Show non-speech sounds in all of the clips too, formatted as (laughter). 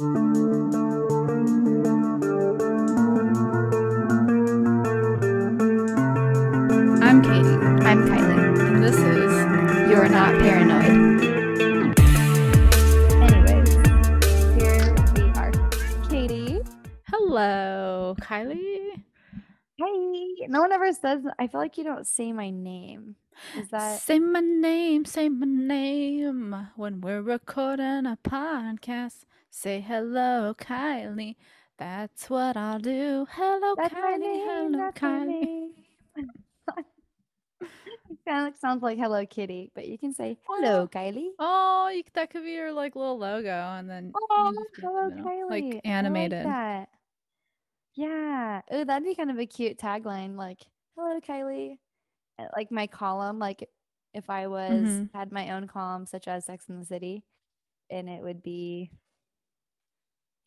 I'm Katie. I'm Kylie. And this is You're not paranoid. Anyways, here we are. Katie. Hello, Kylie. Hey. No one ever says, I feel like you don't say my name. Is that. Say my name, say my name. When we're recording a podcast, say hello, Kylie. That's what I'll do. Hello, That's Kylie. name. hello, Kylie. Kind of (laughs) sounds like Hello Kitty, but you can say Hello. Kylie. Oh, you, that could be your like little logo, and then Oh, Hello Kylie. like like animated. that. Yeah. Oh, that'd be kind of a cute tagline. Like, Hello Kylie. Uh, Like my column, like if I was Mhm. had my own column, such as Sex in the City, and it would be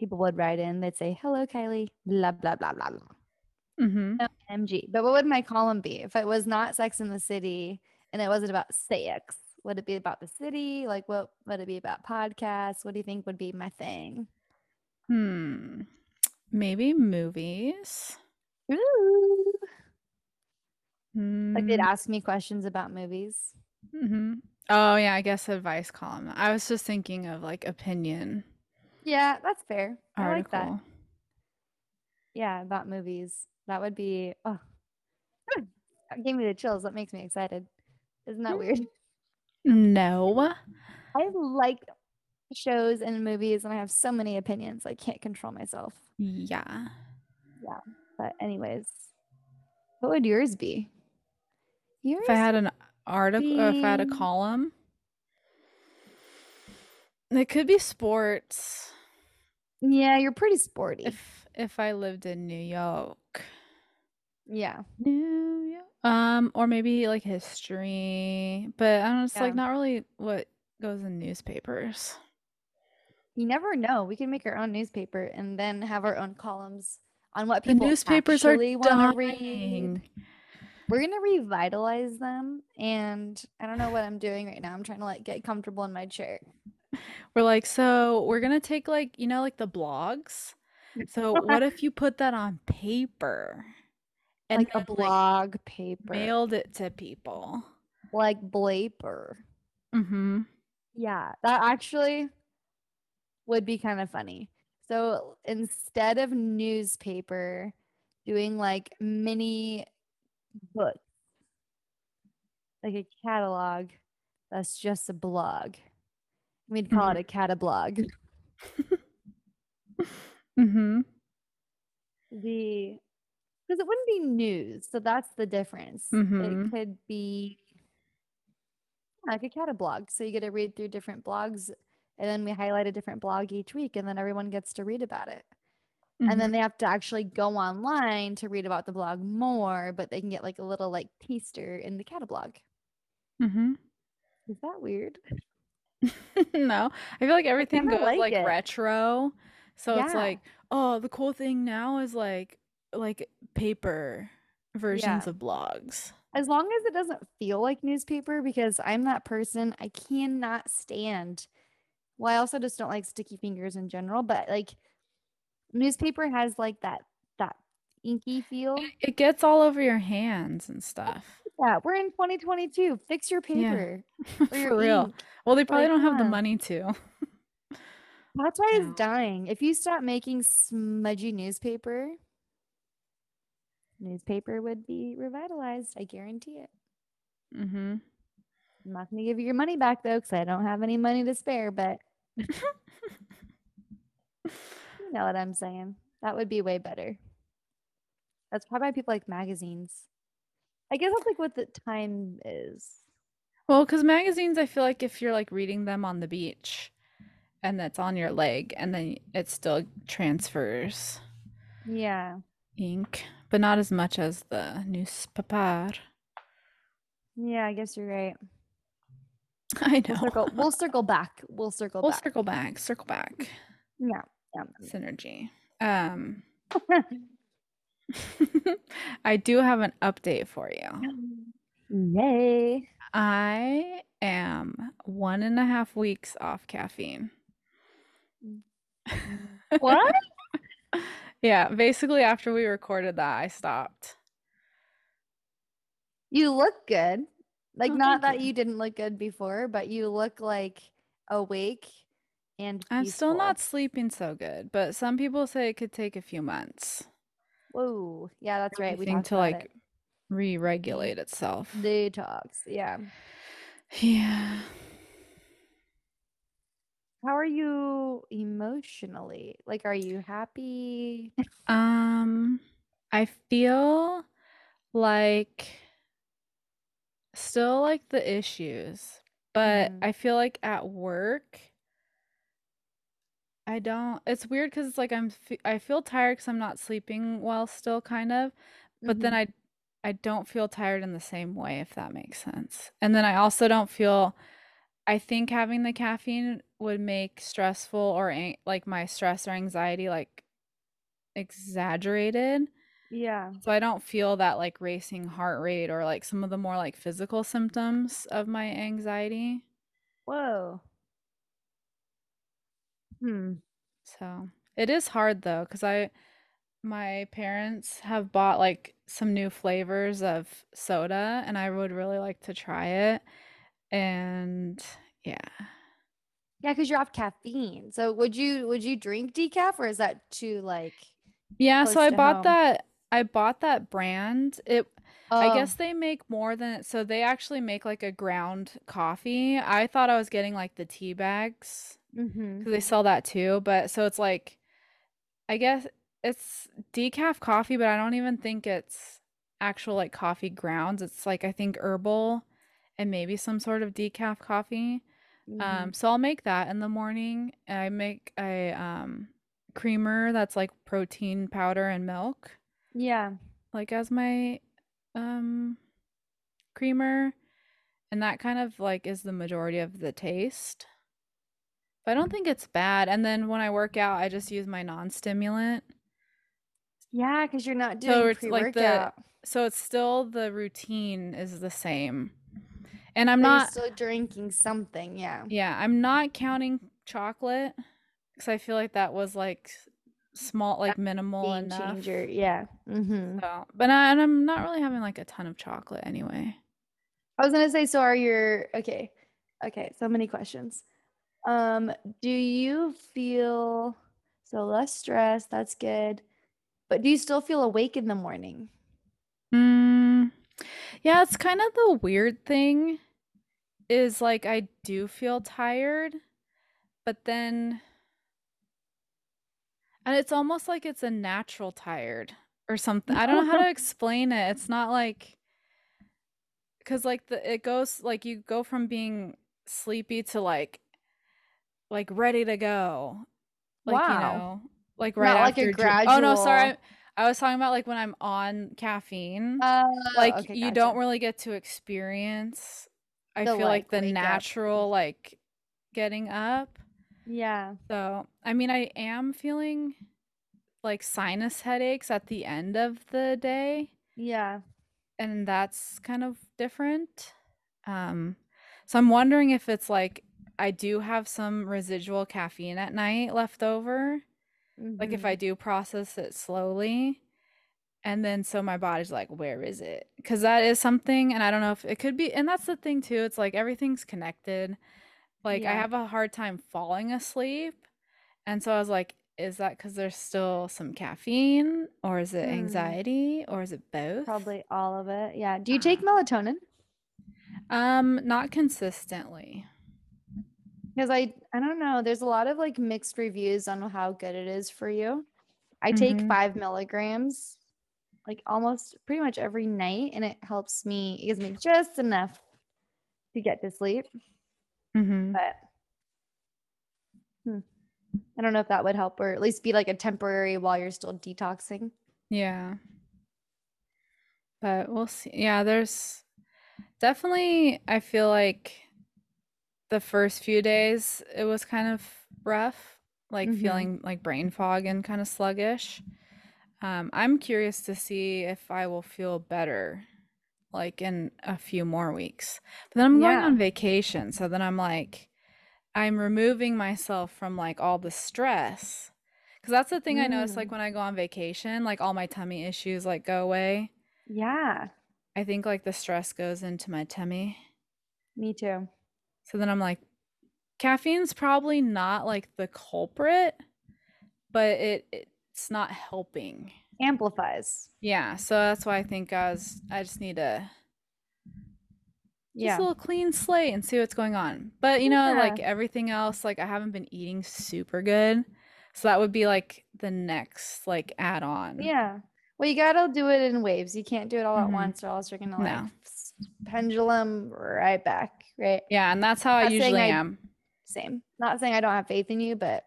people would write in, they'd say, Hello Kylie, blah blah blah blah blah. Mm-hmm. MG. But what would my column be if it was not Sex in the City and it wasn't about sex? Would it be about the city? Like, what would it be about podcasts? What do you think would be my thing? Hmm. Maybe movies. Ooh. Like they'd Mm, ask me questions about movies. hmm Oh yeah, I guess advice column. I was just thinking of like opinion Yeah, that's fair. I like that. Yeah, about movies. That would be. Oh, that gave me the chills. That makes me excited. Isn't that weird? (laughs) No. I like shows and movies, and I have so many opinions. I can't control myself. Yeah. Yeah. But anyways, what would yours be? Yours? If I had an article, or if I had a column, it could be sports. yeah, you're pretty sporty. If if I lived in New York, yeah, New York, um, or maybe like history, but I don't know. It's Yeah. like not really what goes in newspapers. you never know. We can make our own newspaper and then have our own columns on what The people newspapers are to read. We're gonna revitalize them, and I don't know what I'm doing right now. I'm trying to like get comfortable in my chair. (laughs) We're like, so we're gonna take like, you know, like the blogs. So (laughs) what if you put that on paper and like a blog paper, mailed it to people? like Blaper. Mm-hmm. Yeah, that actually would be kind of funny. So instead of newspaper, doing like mini books, like a catalog that's just a blog. We'd call it a catablog. (laughs) Mm-hmm. The because it wouldn't be news, so that's the difference. Mhm. It could be like a catablog. So you get to read through different blogs, and then we highlight a different blog each week, and then everyone gets to read about it. and then they have to actually go online to read about the blog more, but they can get like a little like taster in the catalog. Mm-hmm. Is that weird? (laughs) No, I feel like everything goes like like retro. So it's like, oh, the cool thing now is like like paper versions Yeah. of blogs. As long as it doesn't feel like newspaper, because I'm that person, I cannot stand. Well, I also just don't like sticky fingers in general, but like newspaper has like that that inky feel. It gets all over your hands and stuff. Yeah, we're in 2022. Fix your Yeah. paper. (laughs) or your For real. ink. Well, they probably Like, don't have the money to. (laughs) That's why Yeah. it's dying. If you stop making smudgy newspaper, newspaper would be revitalized. I guarantee it. Mm-hmm. I'm not going to give you your money back though, because I don't have any money to spare. But (laughs) you know what I'm saying. That would be way better. That's probably why people like magazines. I guess that's like what the time is. Well, because magazines, I feel like if you're like reading them on the beach and that's on your leg and then it still transfers Yeah. ink, but not as much as the newspaper. Yeah, I guess you're right. (laughs) I We'll know. circle, we'll circle back. We'll circle We'll back. circle back, circle back. Yeah. yeah. Synergy. Um, (laughs) (laughs) I do have an update for you. Yay. I am one and a half weeks off caffeine. What? (laughs) Yeah, basically after we recorded that, I stopped. You look good. Like Oh, not that you. you didn't look good before, but you look like awake and I'm still not sleeping so good, but some people say it could take a few months Whoa. Yeah, that's right. We talked to like it. re-regulate itself. Detox. Yeah. Yeah. How are you emotionally? Like, are you happy? Um, I feel like still like the issues, but Mhm. I feel like at work, I don't, it's weird because it's like I'm, I feel tired because I'm not sleeping well still, kind of, but then Mhm. I, I don't feel tired in the same way, if that makes sense. And then I also don't feel, I think having the caffeine would make stressful or an- like my stress or anxiety like exaggerated. Yeah. So I don't feel that like racing heart rate or like some of the more like physical symptoms of my anxiety. Whoa. Hmm. So it is hard though, because I my parents have bought like some new flavors of soda and I would really like to try it. And yeah. Yeah, because you're off caffeine. So would you would you drink decaf or is that too like Yeah, so I bought home? that I bought that brand. It I Oh. guess they make more than so they actually make like a ground coffee. I thought I was getting like the tea bags Mm-hmm. because they sell that too, but so it's like I guess it's decaf coffee, but I don't even think it's actual like coffee grounds. It's like I think herbal and maybe some sort of decaf coffee. Mm-hmm. Um, so I'll make that in the morning. I make a um creamer that's like protein powder and milk, Yeah. like as my um creamer, and that kind of like is the majority of the taste. But I don't think it's bad. And then when I work out, I just use my non-stimulant. Yeah, because you're not So doing it's like the pre-workout. so it's still the routine is the same. And I'm But not still drinking something, yeah. yeah, I'm not counting chocolate because I feel like that was like small like minimal Game enough. changer. Yeah. Mm-hmm. So, but I, and I'm not really having like a ton of chocolate anyway. I was gonna say, so are your okay. Okay, so many questions. Um, do you feel so less stress? That's good. But do you still feel awake in the morning? Mm, yeah, it's kind of the weird thing is like I do feel tired, but then and it's almost like it's a natural tired or something. I don't know how to (laughs) explain it. It's not like because like the it goes like you go from being sleepy to like like ready to go. Like, you Wow. know, like right Not like a after dr- Oh no, sorry. I was talking about like when I'm on caffeine. Uh, Like okay, you gotcha. don't really get to experience I The feel like like the wake up. natural like getting up. Yeah. So, I mean, I am feeling like sinus headaches at the end of the day, Yeah. and that's kind of different. Um, so I'm wondering if it's like I do have some residual caffeine at night left over, like if Mm-hmm. I do process it slowly, and then so my body's like, where is it? Because that is something, and I don't know if it could be, and that's the thing too. It's like everything's connected. Like I have a hard time falling asleep. And so I was like, is that because there's still some caffeine or is it Hmm. anxiety or is it both? Probably all of it. Yeah. Do you take Ah. melatonin? Um, not consistently. Because I I don't know. There's a lot of like mixed reviews on how good it is for you. I take Mhm. five milligrams like almost pretty much every night, and it helps me. It gives me just enough to get to sleep. Mhm. But hmm, I don't know if that would help, or at least be like a temporary while you're still detoxing. Yeah. But we'll see. Yeah, there's definitely I feel like the first few days it was kind of rough, like Mhm. feeling like brain fog and kind of sluggish. Um, I'm curious to see if I will feel better like in a few more weeks. But then I'm going Yeah. on vacation, so then I'm like I'm removing myself from like all the stress Because that's the thing I notice, like Mm, when I go on vacation, like all my tummy issues like go away. yeah, I think like the stress goes into my tummy. me too. So then I'm like, caffeine's probably not like the culprit, but it it's not helping. Amplifies. Yeah, so that's why I think I was I just need to just Yeah. a little clean slate and see what's going on. But you know, Yeah. like everything else, like I haven't been eating super good. So that would be like the next like add on. Yeah. Well, you gotta do it in waves. You can't do it all at Mhm. once, or else you're gonna like No. Pendulum right back, right? Yeah, and that's how I usually I- am. Same. Not saying I don't have faith in you, but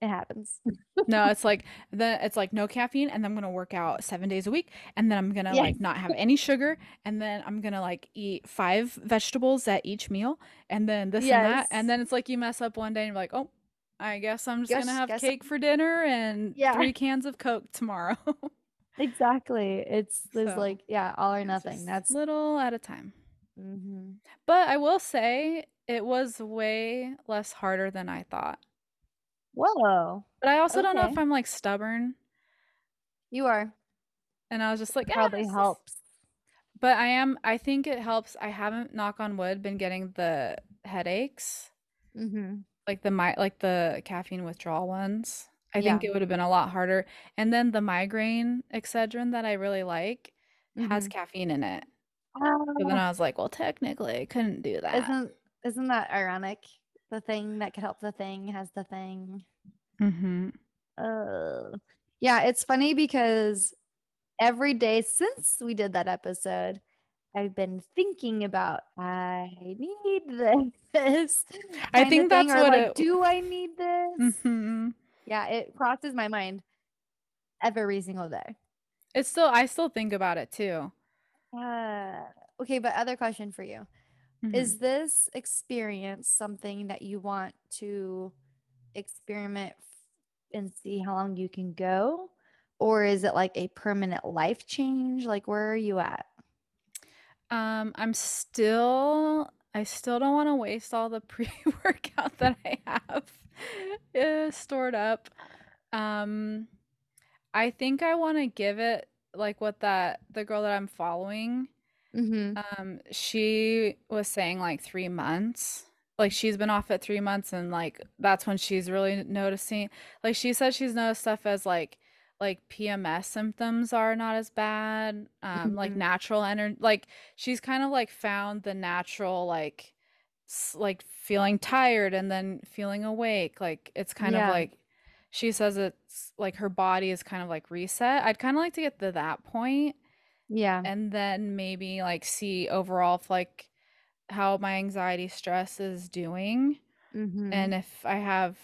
it happens. (laughs) No, it's like the it's like no caffeine and then I'm gonna work out seven days a week and then I'm gonna Yes. like not have any sugar and then I'm gonna like eat five vegetables at each meal and then this and that and then it's like you mess up one day and you're like, oh, I guess I'm just Guess- gonna have cake for dinner and Yeah. three cans of Coke tomorrow. (laughs) Exactly. It's (laughs) there's So, like yeah, all or nothing. That's little at a time. mhm. But I will say it was way less harder than I thought. whoa. But I also don't know if I'm like stubborn You are and I was just like, "Ah, probably is-" helps. But I am, I think it helps. I haven't, knock on wood, been getting the headaches, Mm-hmm. like the my like the caffeine withdrawal ones. I think Yeah. it would have been a lot harder. And then the migraine Excedrin that I really like has Mm-hmm. caffeine in it. So then Ah, I was like, well, technically, I couldn't do that. isn't isn't that ironic? The thing that could help the thing has the thing. Mm-hmm. Uh, yeah, it's funny because every day since we did that episode, I've been thinking about I need (laughs) this. I think that's what like, it- do I need this? Mm-hmm. Yeah, it crosses my mind every single day. It's still, I still think about it too. Uh, okay, but other question for you. Mhm. Is this experience something that you want to experiment and see how long you can go? Or is it like a permanent life change? Like, where are you at? Um, I'm still, I still don't want to waste all the (laughs) pre-workout that I have uh, (laughs) stored up. Um, I think I want to give it like what that the girl that I'm following, Mm-hmm. um, she was saying like three months. Like she's been off at three months, and like that's when she's really noticing. Like she said, she's noticed stuff as like like PMS symptoms are not as bad. Um, like Mhm. natural energy. Like she's kind of like found the natural like like feeling tired and then feeling awake. Like it's kind of like she says it's like her body is kind of like reset. I'd kind of like to get to that point Yeah. and then maybe like see overall if like how my anxiety stress is doing Mm-hmm. and if I have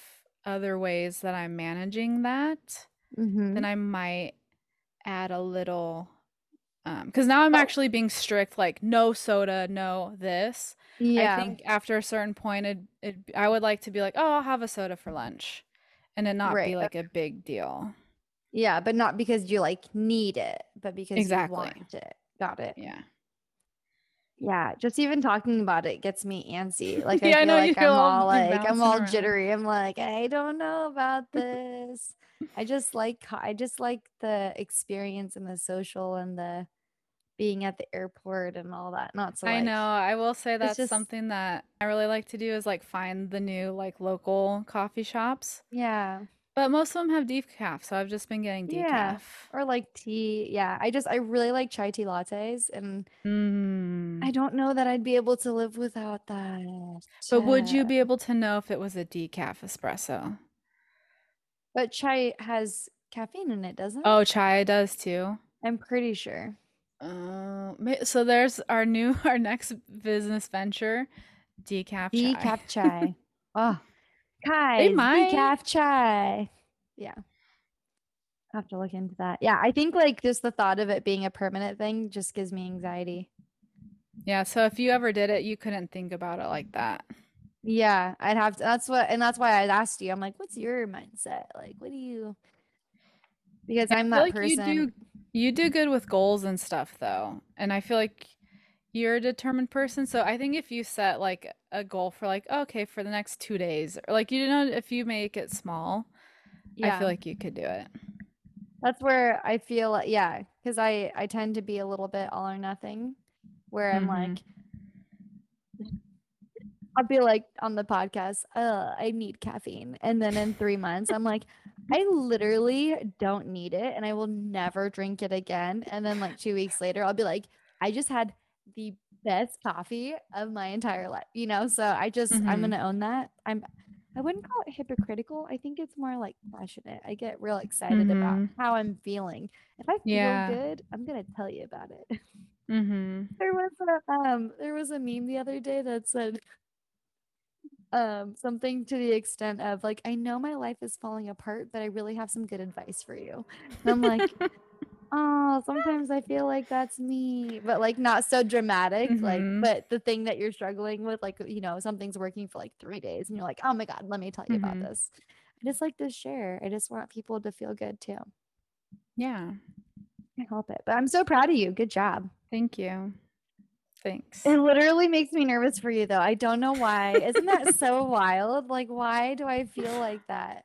other ways that I'm managing that, mm-hmm. then I might add a little um because now I'm Oh. actually being strict like no soda, no this. yeah. I think after a certain point it, it I would like to be like, "Oh, I'll have a soda for lunch." And it not Right, be like a big deal. yeah, but not because you like need it, but because Exactly. you want it. Got it. Yeah. Yeah, just even talking about it gets me antsy. (laughs) Like I Yeah, I feel know, you like I'm all like I'm all around. jittery. I'm like, I don't know about (laughs) this. I just like I just like the experience and the social and the being at the airport and all that. Not so I like know. I will say that's just- something that I really like to do is like find the new like local coffee shops. yeah. But most of them have decaf, so I've just been getting decaf. Yeah. Or like tea. Yeah. I just I really like chai tea lattes and Mm. I don't know that I'd be able to live without that. But would you be able to know if it was a decaf espresso? But chai has caffeine in it, doesn't it? Oh, chai does too. I'm pretty sure. Uh, so there's our new (laughs) our next business venture, decaf chai. Decaf chai. oh, guys, decaf chai. Yeah. I have to look into that. Yeah, I think like just the thought of it being a permanent thing just gives me anxiety. Yeah, so if you ever did it, you couldn't think about it like that. Yeah, I'd have to. That's what, and that's why I asked you. I'm like, what's your mindset? Like, what do you? Because I'm that like person. you do you do good with goals and stuff though. And I feel like you're a determined person. So I think if you set like a goal for like, okay, for the next two days, or like you know, if you make it small, I feel like you could do it. that's where I feel like yeah, because I I tend to be a little bit all or nothing, where I'm Mhm. like, I'll be like on the podcast, uh, I need caffeine, and then in three months I'm like, I literally don't need it, and I will never drink it again. And then like two weeks later, I'll be like, I just had the best coffee of my entire life, you know. So I just I'm Mhm. gonna own that. I'm I wouldn't call it hypocritical. I think it's more like passionate. I get real excited about Mhm. how I'm feeling. If I feel Yeah. good, I'm gonna tell you about it. Mhm. (laughs) there was a um there was a meme the other day that said um something to the extent of like I know my life is falling apart, but I really have some good advice for you. And I'm like, (laughs) oh, sometimes I feel like that's me, but like not so dramatic. Like, Mhm. but the thing that you're struggling with, like, you know, something's working for like three days and you're like, oh my God, let me tell you about Mhm. this. I just like to share. I just want people to feel good too. yeah. Can't help it. But I'm so proud of you. Good job. Thank you. Thanks. It literally makes me nervous for you though. I don't know why. Isn't that so wild? Like, why do I feel like that?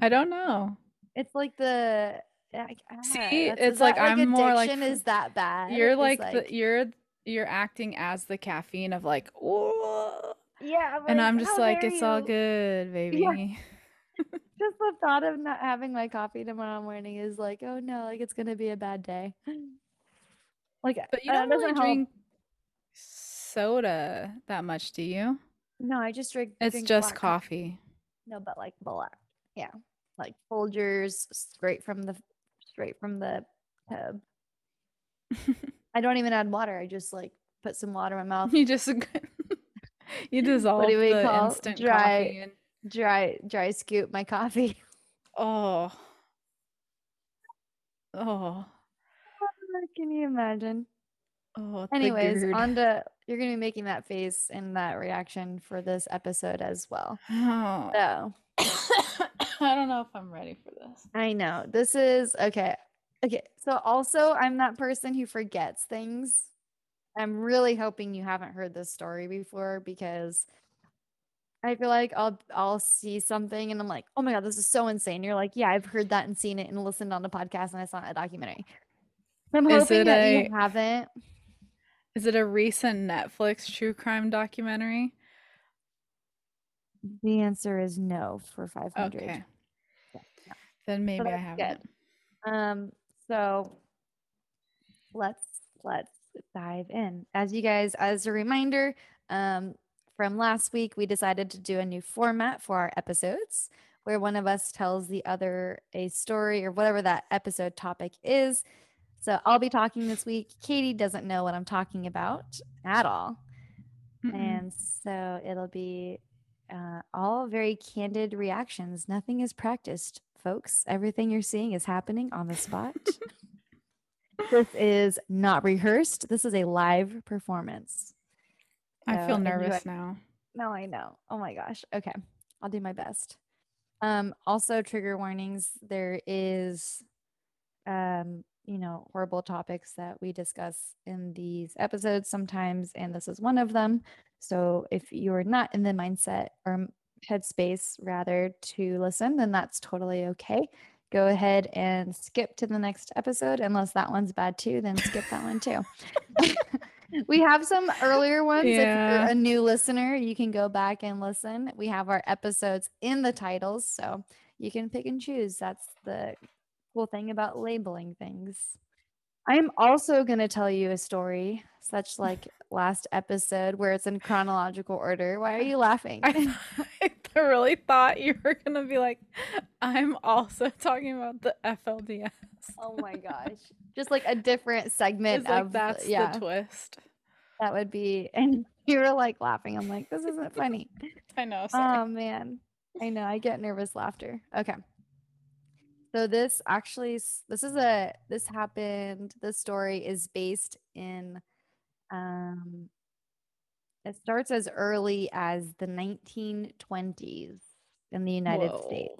I don't know. It's like the I- See, that's- it's like I'm more like is that bad? You're It's like, the you're you're acting as the caffeine of like, oh, yeah, and like, I'm just like, it's all good, baby. (laughs) Just the thought of not having my coffee tomorrow morning is like, oh no, like it's gonna be a bad day. Like, But you don't really doesn't help. Soda that much, do you? No, I just drink. It's drink just black coffee. No, but like black. Yeah. Like Folgers straight from the straight from the tub. (laughs) I don't even add water. I just like put some water in my mouth. You just (laughs) you dissolve what do we the call instant dry- coffee and Dry dry scoop my coffee. oh oh (laughs) Can you imagine? Oh Anyways, on to you're gonna be making that face and that reaction for this episode as well. Oh. So (coughs) I don't know if I'm ready for this. I know this is okay. Okay, so also I'm that person who forgets things. I'm really hoping you haven't heard this story before because I feel like I'll I'll see something and I'm like, oh my god, this is so insane. You're like, yeah, I've heard that and seen it and listened on the podcast and I saw a documentary. I'm Is hoping that a- you haven't. Is it a recent Netflix true crime documentary? The answer is no for 500. Okay. Yeah, Then maybe I haven't. Um, so let's let's dive in. As you guys, as a reminder, um, from last week, we decided to do a new format for our episodes where one of us tells the other a story or whatever that episode topic is. So I'll be talking this week. Katie doesn't know what I'm talking about at all. Mm-mm. And so it'll be uh, all very candid reactions. Nothing is practiced, folks. Everything you're seeing is happening on the spot. (laughs) this is not rehearsed. This is a live performance. I So feel enjoy- nervous now. No, I know. Oh my gosh. Okay. I'll do my best. Um, also trigger warnings. There is um, you know, horrible topics that we discuss in these episodes sometimes, and this is one of them. So if you're not in the mindset or headspace rather to listen, then that's totally okay. Go ahead and skip to the next episode unless that one's bad too, then skip that one too. (laughs) we have some earlier ones. If Yeah. you're a new listener, you can go back and listen. We have our episodes in the titles, so you can pick and choose. That's the cool thing about labeling things. I am also going to tell you a story, such like (laughs) last episode, where it's in chronological order. Why are you laughing? I, (laughs) I really thought you were gonna be like, I'm also (laughs) talking about the FLDS. oh my gosh. Just like a different segment like of that's yeah, the twist. that would be and you were like laughing. I'm like, this isn't funny. I know. Sorry. Oh man. I know. I get nervous laughter. Okay. So this actually this is a this happened this story is based in um it starts as early as the 1920s in the United States.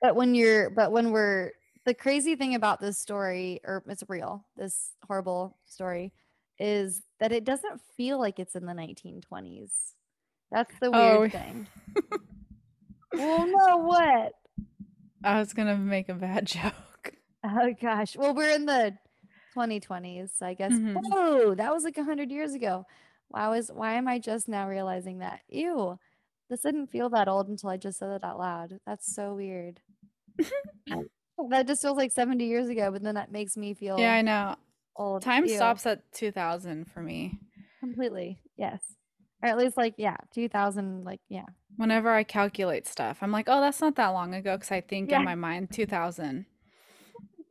But when you're but when we're the crazy thing about this story or it's real, this horrible story is that it doesn't feel like it's in the 1920s. That's the weird Oh. thing. (laughs) well, no, what? I was gonna make a bad (laughs) joke. Oh gosh. Well, we're in the 2020s, I guess. Mhm. Whoa, that was like a hundred years ago. Why was why am I just now realizing that? Ew, this didn't feel that old until I just said it out loud. That's so weird. (laughs) that just feels like 70 years ago, but then that makes me feel Yeah, I know. old. Time Ew, stops at 2000 for me. completely. Yes. Or at least like, yeah, 2000, like, yeah. Whenever I calculate stuff, I'm like, oh, that's not that long ago because I think Yeah. in my mind 2000.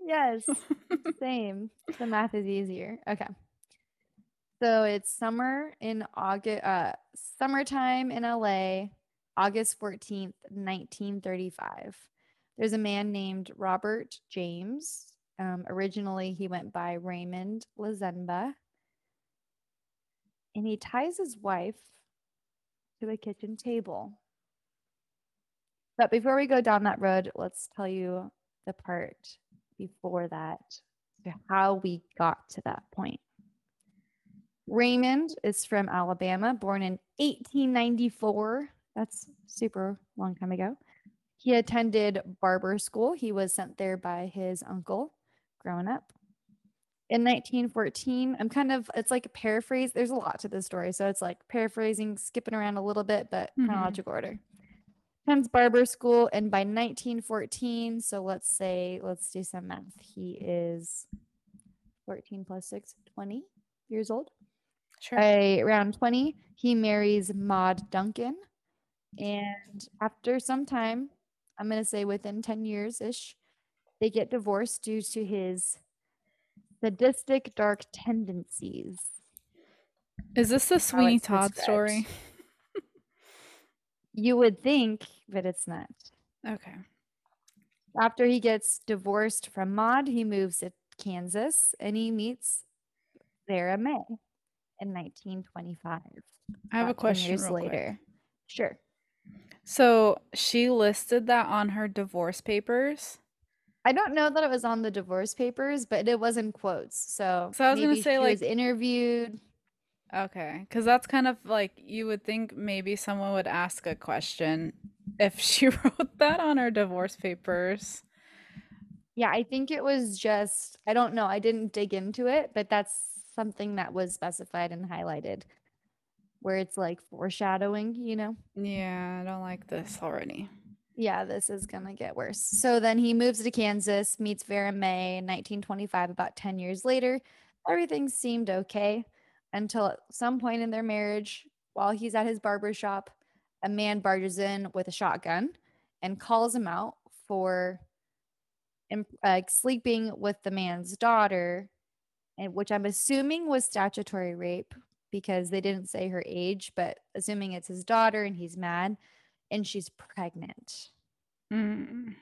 Yes. (laughs) Same. The math is easier. Okay. So it's summer in August, uh, summertime in LA, August 14th, 1935. There's a man named Robert James. Um, originally, he went by Raymond Lazenba. And he ties his wife to a kitchen table. But before we go down that road, let's tell you the part before that, how we got to that point. Raymond is from Alabama, born in 1894. That's super long time ago. He attended barber school. He was sent there by his uncle growing up. In 1914, I'm kind of, it's like a paraphrase. There's a lot to this story. So it's like paraphrasing, skipping around a little bit, but Mhm. chronological order. Attends barber school. And by 1914, so let's say, let's do some math. He is 14 plus 6, 20 years old Sure. by around 20, he marries Maud Duncan. And after some time, I'm going to say within 10 years ish, they get divorced due to his sadistic dark tendencies. Is this the Sweeney Todd described. story? You would think, but it's not. Okay. After he gets divorced from Maud, he moves to Kansas and he meets Sarah May in 1925. I have a question years real quick. later. Sure. So she listed that on her divorce papers. I don't know that it was on the divorce papers, but it was in quotes. So, So I was gonna maybe say, she was like- interviewed. Okay, because that's kind of like you would think maybe someone would ask a question if (laughs) she wrote that on her divorce papers. Yeah, I think it was just, I don't know. I didn't dig into it, but that's something that was specified and highlighted where it's like foreshadowing, you know? Yeah, I don't like this already. Yeah, this is going to get worse. So then he moves to Kansas, meets Vera May in 1925, about 10 years later. Everything seemed okay until at some point in their marriage, while he's at his barber shop, a man barges in with a shotgun and calls him out for like sleeping with the man's daughter, and which I'm assuming was statutory rape because they didn't say her age, but assuming it's his daughter and he's mad and she's pregnant. Mm.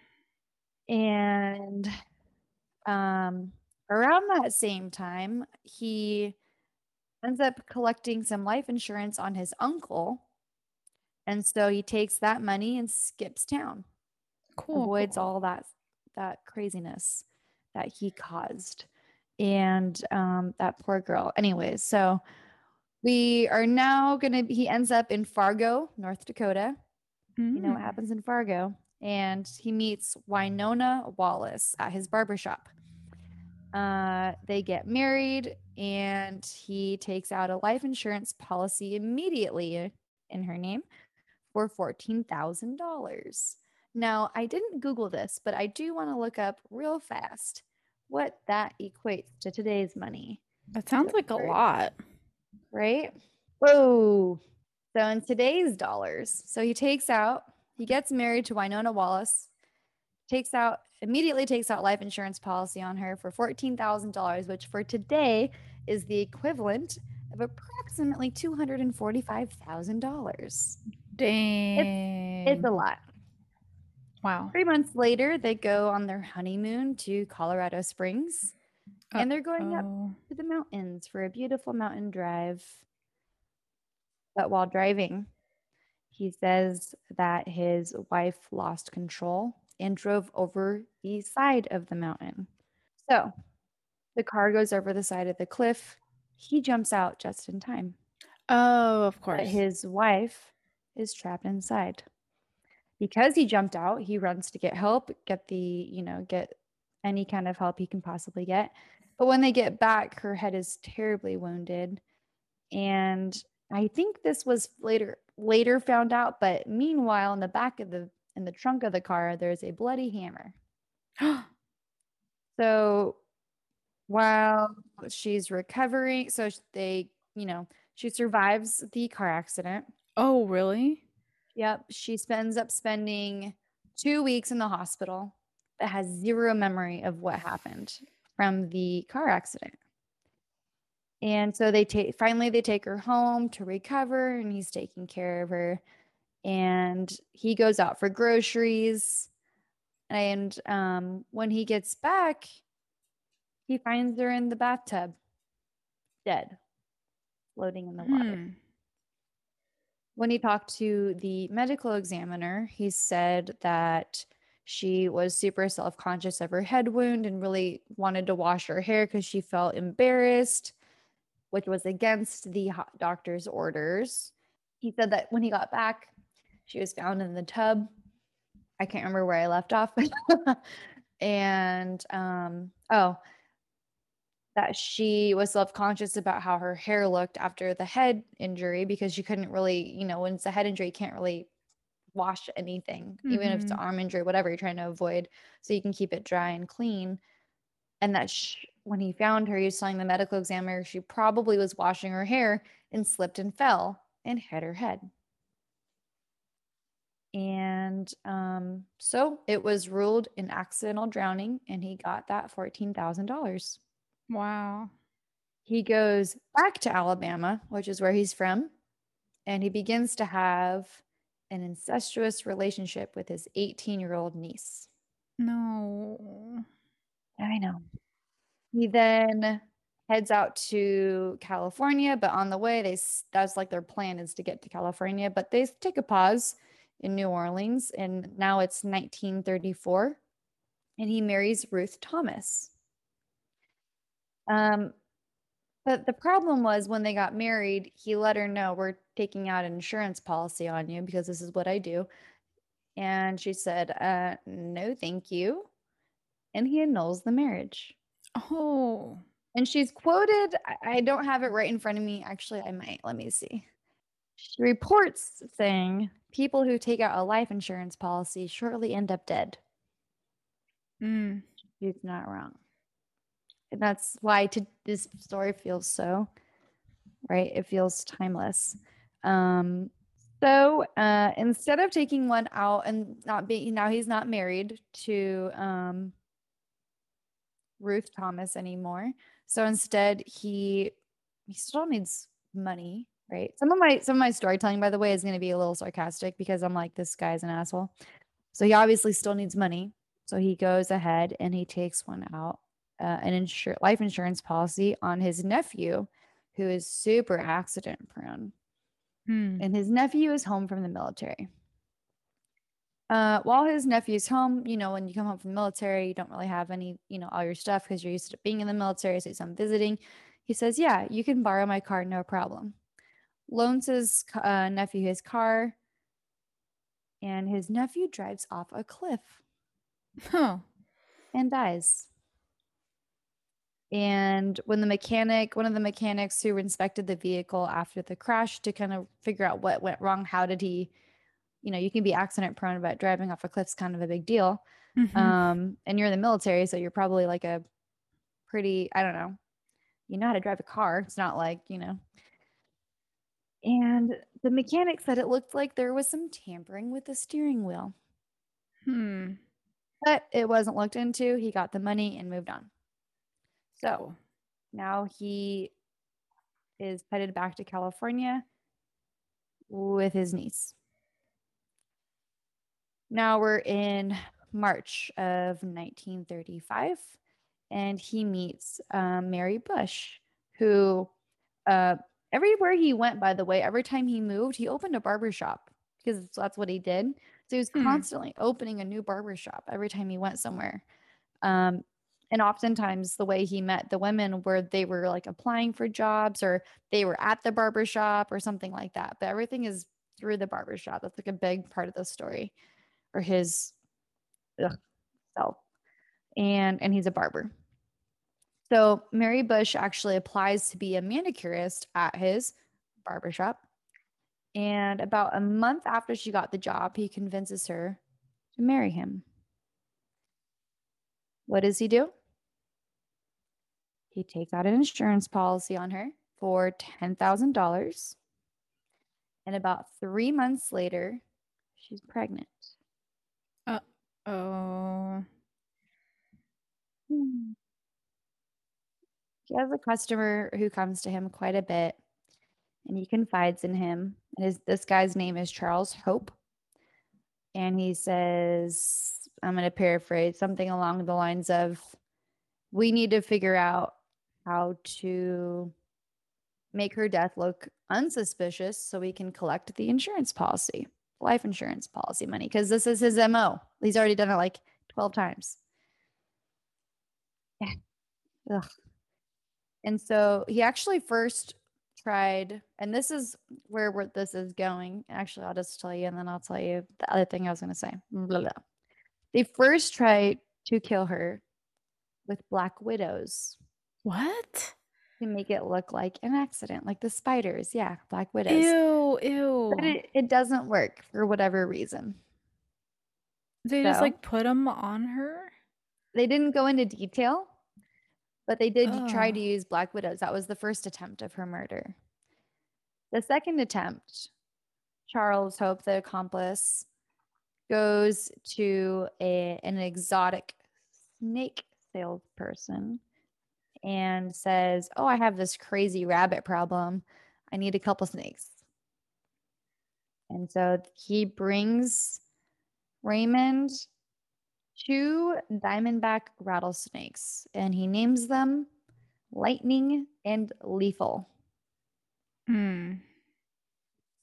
And um, around that same time, he ends up collecting some life insurance on his uncle. And so he takes that money and skips town, Cool. avoids all that that craziness that he caused. And um, that poor girl. Anyways, so we are now gonna he ends up in Fargo, North Dakota. You know what Mm. happens in Fargo. And he meets Winona Wallace at his barbershop. Uh, they get married and he takes out a life insurance policy immediately in her name for $14,000. Now, I didn't Google this, but I do want to look up real fast what that equates to today's money That sounds like a lot. right? Whoa. So in today's dollars, so he takes out, he gets married to Winona Wallace, takes out, immediately takes out life insurance policy on her for $14,000, which for today is the equivalent of approximately $245,000. Dang. It's a lot. wow. Three months later, they go on their honeymoon to Colorado Springs and they're going up to the mountains for a beautiful mountain drive. But while driving, he says that his wife lost control and drove over the side of the mountain. So the car goes over the side of the cliff. He jumps out just in time, Oh, of but course. his wife is trapped inside. because he jumped out, he runs to get help, get the, you know, get any kind of help he can possibly get. But when they get back, her head is terribly wounded. And I think this was later later found out, but meanwhile in the back of the in the trunk of the car there's a bloody hammer. (gasps) so while she's recovering, so they, you know, she survives the car accident. Oh, really? Yep. She spends up spending two weeks in the hospital that has zero memory of what happened from the car accident. And so they take finally they take her home to recover and he's taking care of her. And he goes out for groceries. And um, when he gets back, he finds her in the bathtub, dead, floating in the water. Hmm. When he talked to the medical examiner, he said that she was super self conscious of her head wound and really wanted to wash her hair because she felt embarrassed, which was against the doctor's orders. He said that when he got back, she was found in the tub. I can't remember where I left off. (laughs) and um, oh, that she was self-conscious about how her hair looked after the head injury because she couldn't really, you know, when it's a head injury, you can't really wash anything, mm-hmm. even if it's an mm-hmm. arm injury, whatever you're trying to avoid, so you can keep it dry and clean. And that when he found her, he was telling the medical examiner she probably was washing her hair and slipped and fell and hit her head. And um, so it was ruled an accidental drowning, and he got that $14,000. Wow. He goes back to Alabama, which is where he's from, and he begins to have an incestuous relationship with his 18 year old niece. No. I know. He then heads out to California, but on the way, they that's like their plan is to get to California, but they take a pause in New Orleans, and now it's 1934, and he marries Ruth Thomas. Um, but the problem was when they got married, he let her know we're taking out an insurance policy on you because this is what I do. And she said, uh, no, thank you. And he annuls the marriage. Oh. And she's quoted, I don't have it right in front of me. Actually, I might. Let me see. She reports saying people who take out a life insurance policy shortly end up dead. Mm. She's not wrong. And that's why to, this story feels so, right? It feels timeless. Um, so uh, instead of taking one out and not being, now he's not married to um, Ruth Thomas anymore. So instead, he he still needs money, right? Some of my some of my storytelling, by the way, is going to be a little sarcastic because I'm like, this guy's an asshole. So he obviously still needs money. So he goes ahead and he takes one out uh, an insur- life insurance policy on his nephew, who is super accident prone. Hmm. And his nephew is home from the military. Uh, while his nephew's home, you know, when you come home from the military, you don't really have any, you know, all your stuff because you're used to being in the military. So he's on visiting. He says, Yeah, you can borrow my car, no problem. Loans his uh, nephew his car, and his nephew drives off a cliff. Huh. And dies. And when the mechanic, one of the mechanics who inspected the vehicle after the crash to kind of figure out what went wrong, how did he, you know, you can be accident prone, but driving off a cliff's kind of a big deal. Mm-hmm. Um, and you're in the military, so you're probably like a pretty, I don't know, you know how to drive a car. It's not like, you know. And the mechanic said it looked like there was some tampering with the steering wheel. Hmm. But it wasn't looked into. He got the money and moved on. So now he is headed back to California with his niece. Now we're in March of 1935, and he meets um, Mary Bush, who uh, everywhere he went, by the way, every time he moved, he opened a barber shop because that's what he did. So he was hmm. constantly opening a new barber shop every time he went somewhere. Um, and oftentimes the way he met the women were they were like applying for jobs or they were at the barber shop or something like that but everything is through the barber shop. that's like a big part of the story or his ugh, self. And and he's a barber. So Mary Bush actually applies to be a manicurist at his barbershop. And about a month after she got the job, he convinces her to marry him. What does he do? He takes out an insurance policy on her for $10,000. And about three months later, she's pregnant. Oh. He has a customer who comes to him quite a bit and he confides in him. And his, this guy's name is Charles Hope. And he says, I'm going to paraphrase something along the lines of, We need to figure out how to make her death look unsuspicious so we can collect the insurance policy, life insurance policy money, because this is his MO. He's already done it like 12 times. Yeah. Ugh. And so he actually first tried, and this is where, where this is going. Actually, I'll just tell you, and then I'll tell you the other thing I was going to say. Blah, blah. They first tried to kill her with black widows What? To make it look like an accident, like the spiders. Yeah, black widows. Ew, ew. But it, it doesn't work for whatever reason. they just like put them on her? They didn't go into detail, but they did try to use black widows. That was the first attempt of her murder. The second attempt, Charles Hope, the accomplice, goes to a, an exotic snake salesperson and says, Oh, I have this crazy rabbit problem. I need a couple snakes. And so he brings Raymond two diamondback rattlesnakes and he names them Lightning and Lethal. Hmm.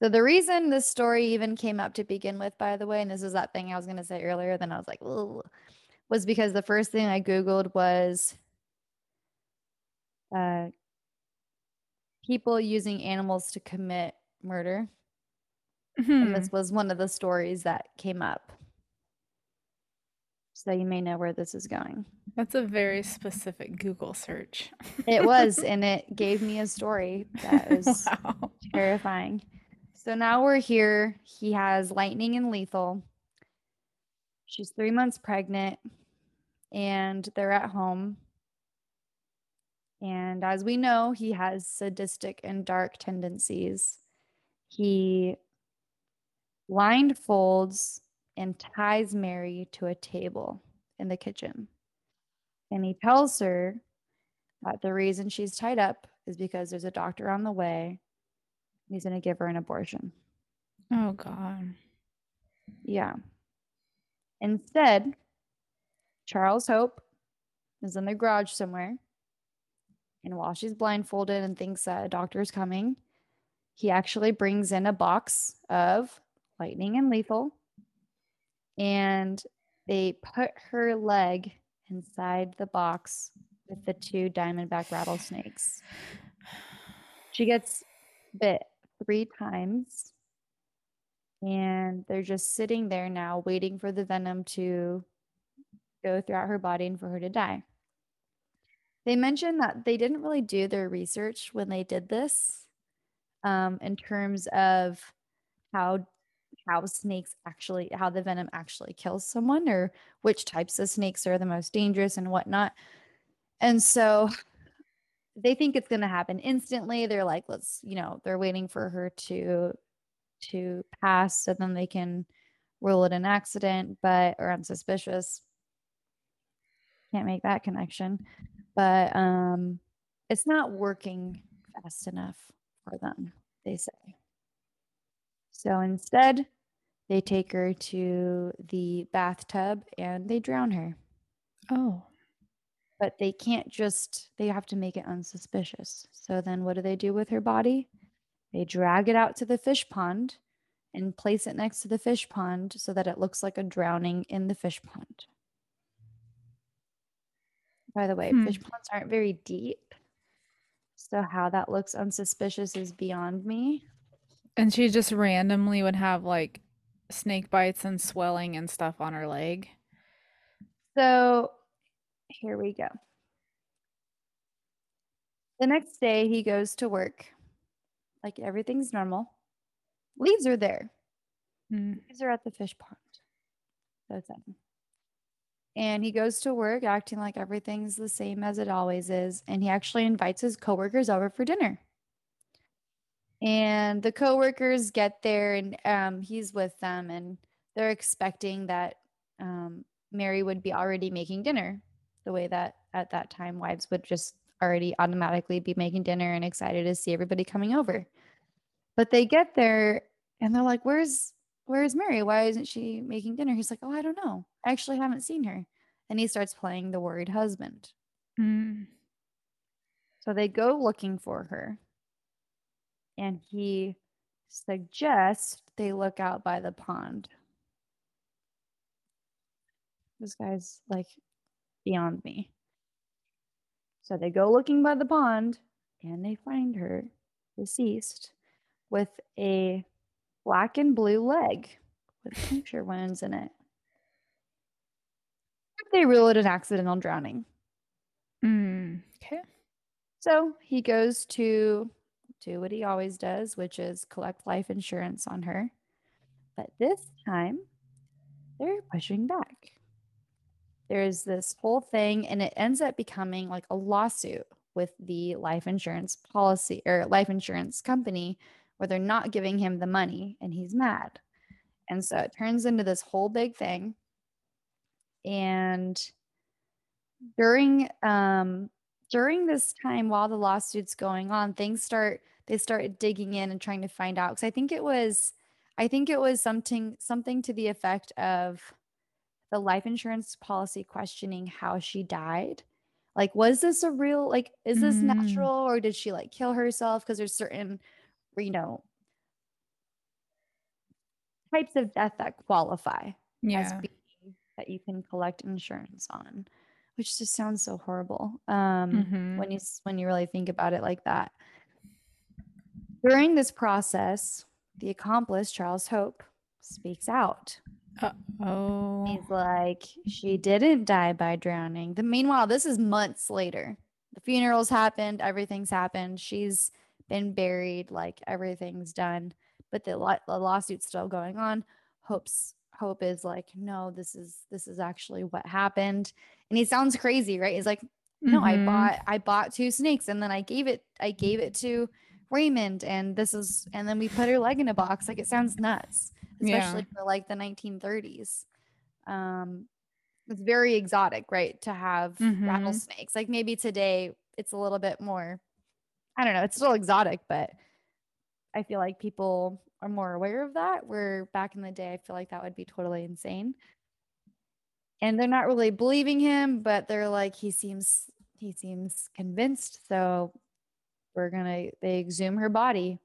So the reason this story even came up to begin with, by the way, and this is that thing I was going to say earlier, then I was like, was because the first thing I Googled was uh, people using animals to commit murder. Hmm. And this was one of the stories that came up. So you may know where this is going. That's a very specific Google search. It was, (laughs) and it gave me a story that (laughs) was wow. terrifying. So now we're here. He has lightning and lethal. She's three months pregnant, and they're at home. And as we know, he has sadistic and dark tendencies. He blindfolds and ties Mary to a table in the kitchen. And he tells her that the reason she's tied up is because there's a doctor on the way. He's going to give her an abortion. Oh God. Yeah. Instead, Charles Hope is in the garage somewhere. And while she's blindfolded and thinks that a doctor is coming, he actually brings in a box of lightning and lethal. And they put her leg inside the box with the two diamondback rattlesnakes. She gets bit three times and they're just sitting there now waiting for the venom to go throughout her body and for her to die. They mentioned that they didn't really do their research when they did this um, in terms of how how snakes actually how the venom actually kills someone or which types of snakes are the most dangerous and whatnot. And so they think it's going to happen instantly. They're like, let's, you know, they're waiting for her to to pass so then they can rule it an accident, but or unsuspicious. Can't make that connection. But um it's not working fast enough for them, they say. So instead, they take her to the bathtub and they drown her. Oh. But they can't just, they have to make it unsuspicious. So then what do they do with her body? They drag it out to the fish pond and place it next to the fish pond so that it looks like a drowning in the fish pond. By the way, Hmm. fish ponds aren't very deep. So how that looks unsuspicious is beyond me. And she just randomly would have like snake bites and swelling and stuff on her leg. So here we go. The next day, he goes to work. Like everything's normal. Leaves are there. Mm. Leaves are at the fish pond. So it's. And he goes to work acting like everything's the same as it always is. And he actually invites his coworkers over for dinner. And the coworkers get there and um, he's with them and they're expecting that um, Mary would be already making dinner the way that at that time wives would just already automatically be making dinner and excited to see everybody coming over. But they get there and they're like, Where's where's Mary? Why isn't she making dinner? He's like, Oh, I don't know. I actually haven't seen her. And he starts playing the worried husband. Mm. So they go looking for her. And he suggests they look out by the pond. This guy's like beyond me. So they go looking by the pond and they find her deceased with a black and blue leg with puncture wounds in it. They rule it an accidental drowning. Mm. Okay. So he goes to do what he always does, which is collect life insurance on her. But this time, they're pushing back. There's this whole thing, and it ends up becoming like a lawsuit with the life insurance policy or life insurance company where they're not giving him the money and he's mad. And so it turns into this whole big thing. And during um during this time while the lawsuit's going on, things start they start digging in and trying to find out because I think it was I think it was something something to the effect of the life insurance policy questioning how she died. Like, was this a real like is this Mm. natural or did she like kill herself? Because there's certain you know types of death that qualify as being that you can collect insurance on, which just sounds so horrible. Um, Mhm. when you when you really think about it like that. During this process, the accomplice Charles Hope speaks out. Oh. He's like, she didn't die by drowning. The meanwhile, this is months later. The funerals happened, everything's happened. She's been buried, like everything's done, but the, la- the lawsuit's still going on. Hope's Hope is like, no, this is this is actually what happened. And he sounds crazy, right? He's like, no, I Mhm. bought I bought two snakes and then I gave it I gave it to Raymond and this is and then we put her leg in a box. Like it sounds nuts, Yeah. especially for like the 1930s. Um it's very exotic, right? To have Mhm. rattlesnakes. Like maybe today it's a little bit more I don't know, it's still exotic, but I feel like people are more aware of that. Where back in the day, I feel like that would be totally insane. And they're not really believing him, but they're like, he seems he seems convinced. So we're gonna they exhume her body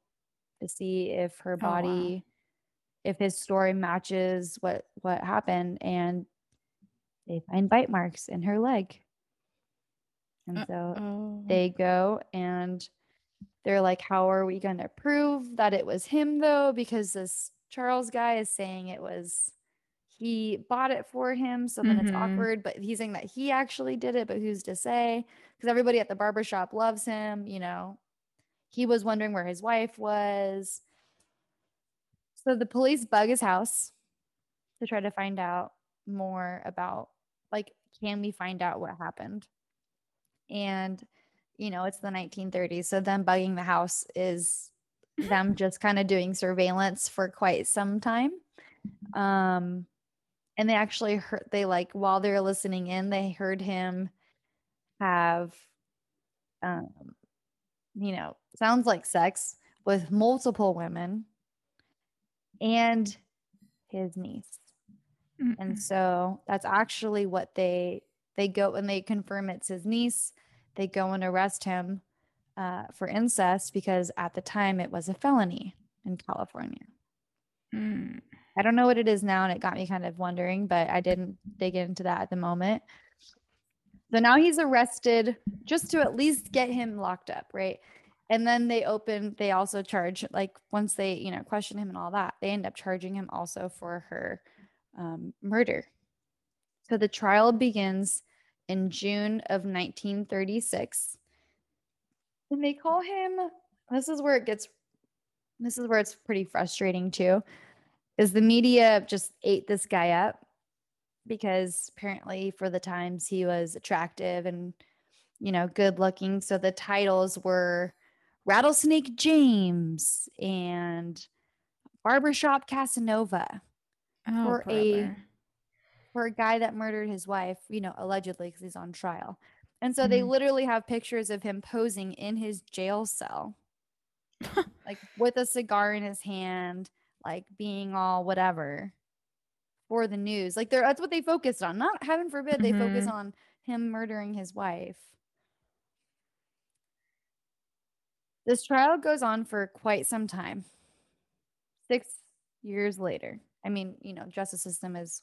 to see if her Oh, wow. body if his story matches what what happened and they find bite marks in her leg. And so Oh. they go and they're like, How are we going to prove that it was him, though? Because this Charles guy is saying it was he bought it for him. So then it's Mhm. awkward, but he's saying that he actually did it, but who's to say? Because everybody at the barbershop loves him, you know. He was wondering where his wife was. So the police bug his house to try to find out more about, like, can we find out what happened? And, you know, it's the 1930s. So them bugging the house is them just kind of doing surveillance for quite some time. Um, and they actually heard, they like, while they're listening in, they heard him have, um, you know, sounds like sex with multiple women and his niece. Mm-mm. And so that's actually what they they go and they confirm it's his niece. They go and arrest him uh, for incest because at the time it was a felony in California. Mm. I don't know what it is now, and it got me kind of wondering, but I didn't dig into that at the moment. So now he's arrested just to at least get him locked up, right? and then they open they also charge like once they you know question him and all that they end up charging him also for her um, murder so the trial begins in june of 1936 and they call him this is where it gets this is where it's pretty frustrating too is the media just ate this guy up because apparently for the times he was attractive and you know good looking so the titles were rattlesnake james and barbershop casanova Oh, for a. for a guy that murdered his wife you know allegedly because he's on trial. And so they Mhm. literally have pictures of him posing in his jail cell. (laughs) Like with a cigar in his hand like being all whatever for the news. Like they're that's what they focused on. Not heaven forbid they focus Mhm. on him murdering his wife. This trial goes on for quite some time. Six years later. I mean you know justice system is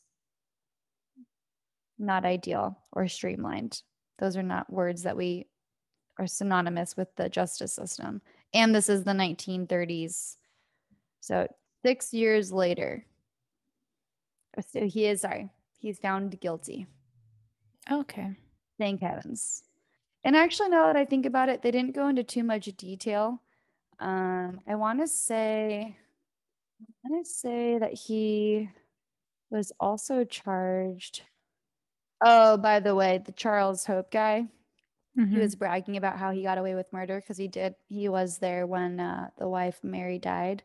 not ideal or streamlined. Those are not words that we are synonymous with the justice system. And this is the 1930s so six years later. So he is sorry he's found guilty. Okay. thank heavens. And actually now that i think about it they didn't go into too much detail. Um i want to say i want to say that he was also charged oh by the way the charles hope guy he Mhm. was bragging about how he got away with murder because he did he was there when uh, the wife mary died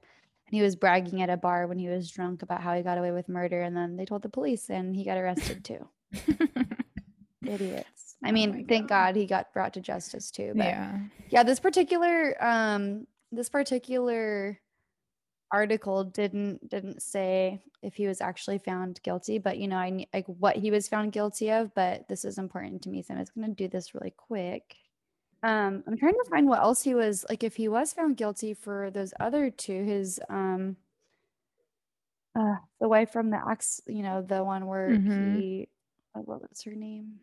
and he was bragging at a bar when he was drunk about how he got away with murder and then they told the police and he got arrested (laughs) too (laughs) idiots i Oh mean my thank God. god he got brought to justice too but yeah. yeah this particular um this particular article didn't didn't say if he was actually found guilty but you know i like what he was found guilty of but this is important to me so i'm just going to do this really quick. Um i'm trying to find what else he was like if he was found guilty for those other two his um uh the wife from the axe you know the one where Mhm. he uh, what was her name?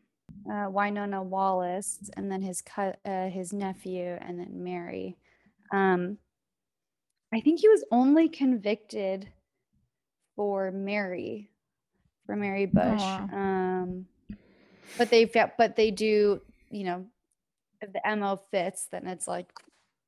Uh winona wallace and then his cut uh his nephew and then mary. Um i think he was only convicted for mary for mary busch um but they but they do you know if the mo fits then it's like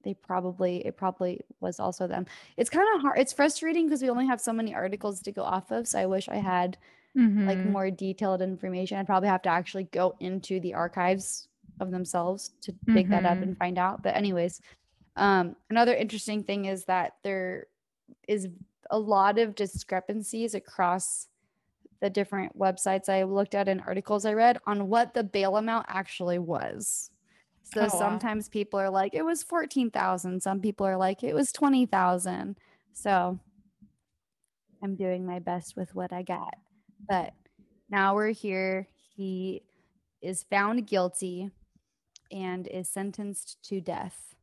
they probably it probably was also them it's kind of hard it's frustrating because we only have so many articles to go off of so i wish i had like Mhm. more detailed information i'd probably have to actually go into the archives of themselves to dig that up Mhm. and find out but anyways um another interesting thing is that there is a lot of discrepancies across the different websites I looked at and articles I read on what the bail amount actually was. So Oh, wow. sometimes people are like it was 14,000, some people are like it was 20,000. So I'm doing my best with what I got. But now we're here. He is found guilty and is sentenced to death.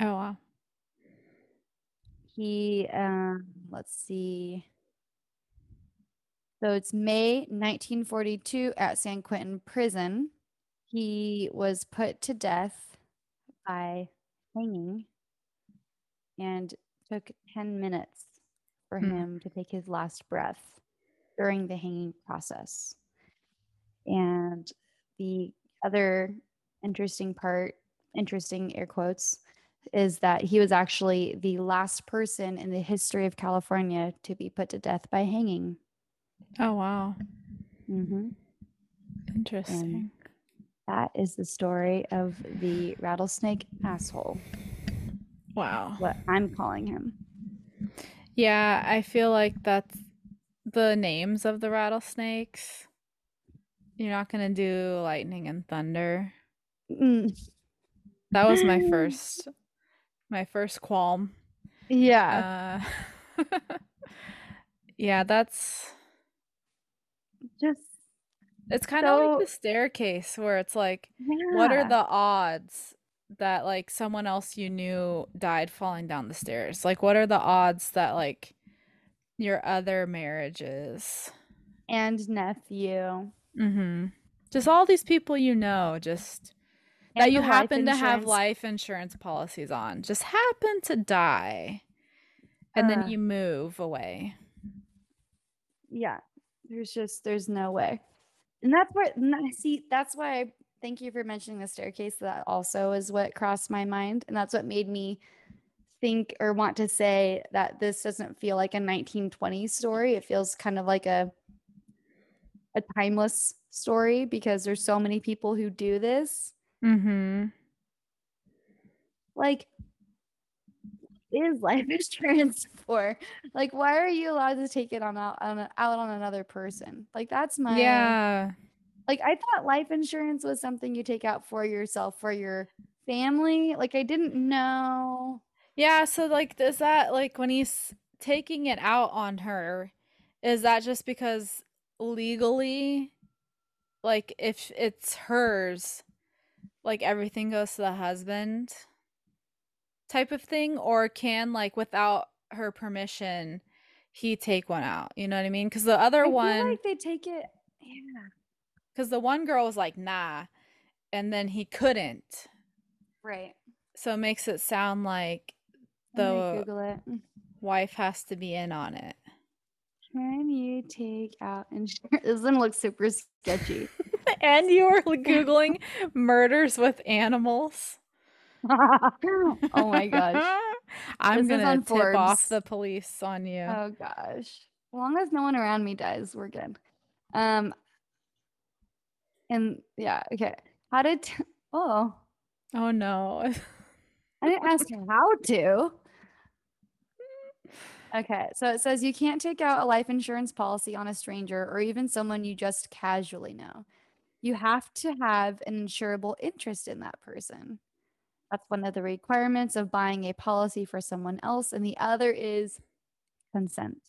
Oh wow. He um let's see. So it's May 1942 at San Quentin prison. He was put to death by hanging and took 10 minutes for Hmm. him to take his last breath during the hanging process. And the other interesting part, interesting air quotes, is that he was actually the last person in the history of California to be put to death by hanging. Oh wow. hmm Interesting. That is the story of the rattlesnake asshole, Wow. what I'm calling him. Yeah, I feel like that's the names of the rattlesnakes. You're not gonna do lightning and thunder. Mm, That was my (laughs) first my first qualm. yeah, Uh (laughs) Yeah, that's just it's kind of So- like the staircase where it's like what are the odds that like someone else you knew died falling down the stairs? Like what are the odds that like your other marriages and nephew? Mm-hmm. Just all these people you know, just that you happen to have life insurance policies on just happen to die and then Uh. you move away. Yeah, there's just there's no way, and that's what and see. That's why I thank you for mentioning the staircase. That also is what crossed my mind, and that's what made me think or want to say that this doesn't feel like a 1920s story. It feels kind of like a a timeless story because there's so many people who do this. Mhm. Like, is life (laughs) insurance for? Like, why are you allowed to take it on out on, out on another person? Like, that's my Yeah. Like I thought life insurance was something you take out for yourself, for your family. Like I didn't know. Yeah, so like is that like when he's taking it out on her, is that just because legally like if it's hers, like everything goes to the husband type of thing or can like without her permission he take one out? You know what I mean? Cuz the other I feel one like they take it. Yeah. cuz the one girl was like, "Nah." And then he couldn't. Right. So it makes it sound like the wife has to be in on it. Can you take out insurance? (laughs) This one looks super sketchy. (laughs) and you were googling murders with animals. (laughs) oh my gosh. (laughs) I'm This gonna on tip off the police on you. Oh gosh. As long as no one around me dies, we're good. Um and yeah, okay. How did t- oh oh no. I didn't ask how to. Okay, so it says you can't take out a life insurance policy on a stranger or even someone you just casually know. You have to have an insurable interest in that person. That's one of the requirements of buying a policy for someone else, and the other is consent.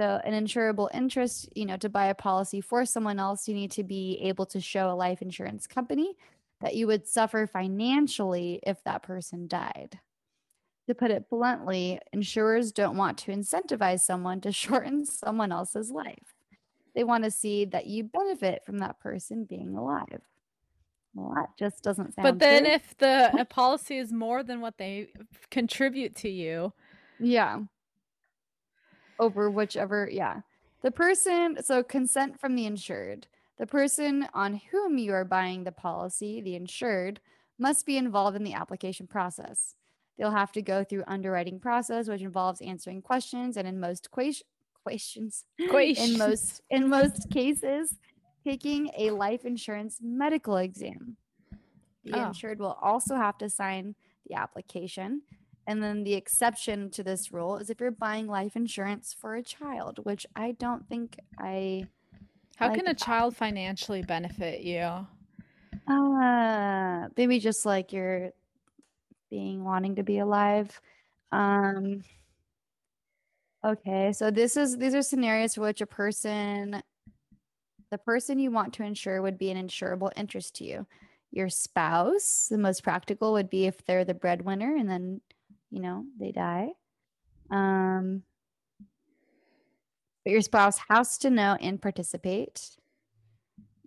So, an insurable interest, you know, to buy a policy for someone else, you need to be able to show a life insurance company that you would suffer financially if that person died. To put it bluntly, insurers don't want to incentivize someone to (laughs) shorten someone else's life. They want to see that you benefit from that person being alive. Well, that just doesn't sound but then if the a (laughs) policy is more than what they contribute to you, Yeah. Over whichever, yeah. The person, so consent from the insured. The person on whom you are buying the policy, the insured, must be involved in the application process. They'll have to go through underwriting process, which involves answering questions, and in most questions, Questions. in most in most cases, taking a life insurance medical exam. The Oh. insured will also have to sign the application. And then the exception to this rule is if you're buying life insurance for a child, which I don't think I how like can a that. child financially benefit you? uh maybe just like you're being wanting to be alive. Um okay, so this is these are scenarios for which a person the person you want to insure would be an insurable interest to you. Your spouse, the most practical would be if they're the breadwinner and then, you know, they die. Um, but your spouse has to know and participate.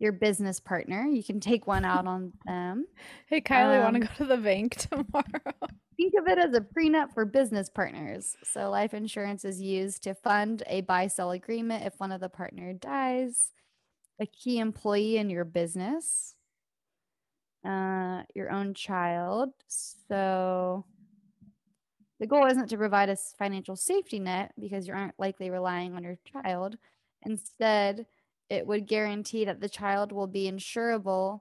Your business partner, you can take one out on them. (laughs) Hey Kylie, want Um, to go to the bank (laughs) tomorrow? (laughs) Think of it as a prenup for business partners. So, life insurance is used to fund a buy sell agreement if one of the partner dies, a key employee in your business, uh, your own child. So, the goal isn't to provide a financial safety net because you aren't likely relying on your child. Instead, it would guarantee that the child will be insurable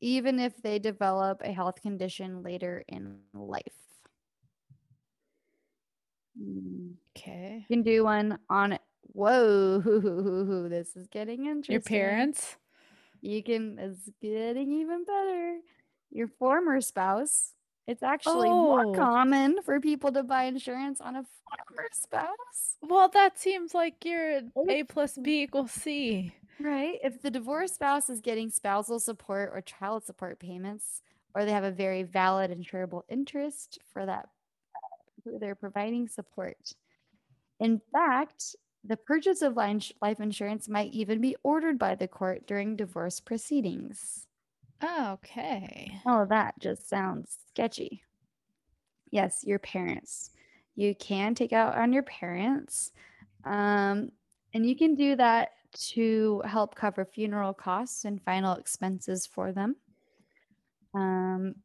even if they develop a health condition later in life. Okay. You can do one on whoa, (laughs) this is getting interesting. Your parents? You can it's getting even better. Your former spouse. It's actually more Oh. common for people to buy insurance on a former spouse. Well, that seems like you're A plus mm. B equals C. Right. If the divorced spouse is getting spousal support or child support payments, or they have a very valid insurable interest for that, who they're providing support. In fact, the purchase of life insurance might even be ordered by the court during divorce proceedings. Okay. Oh, that just sounds sketchy. Yes, your parents. You can take out on your parents. Um, and you can do that to help cover funeral costs and final expenses for them. Um,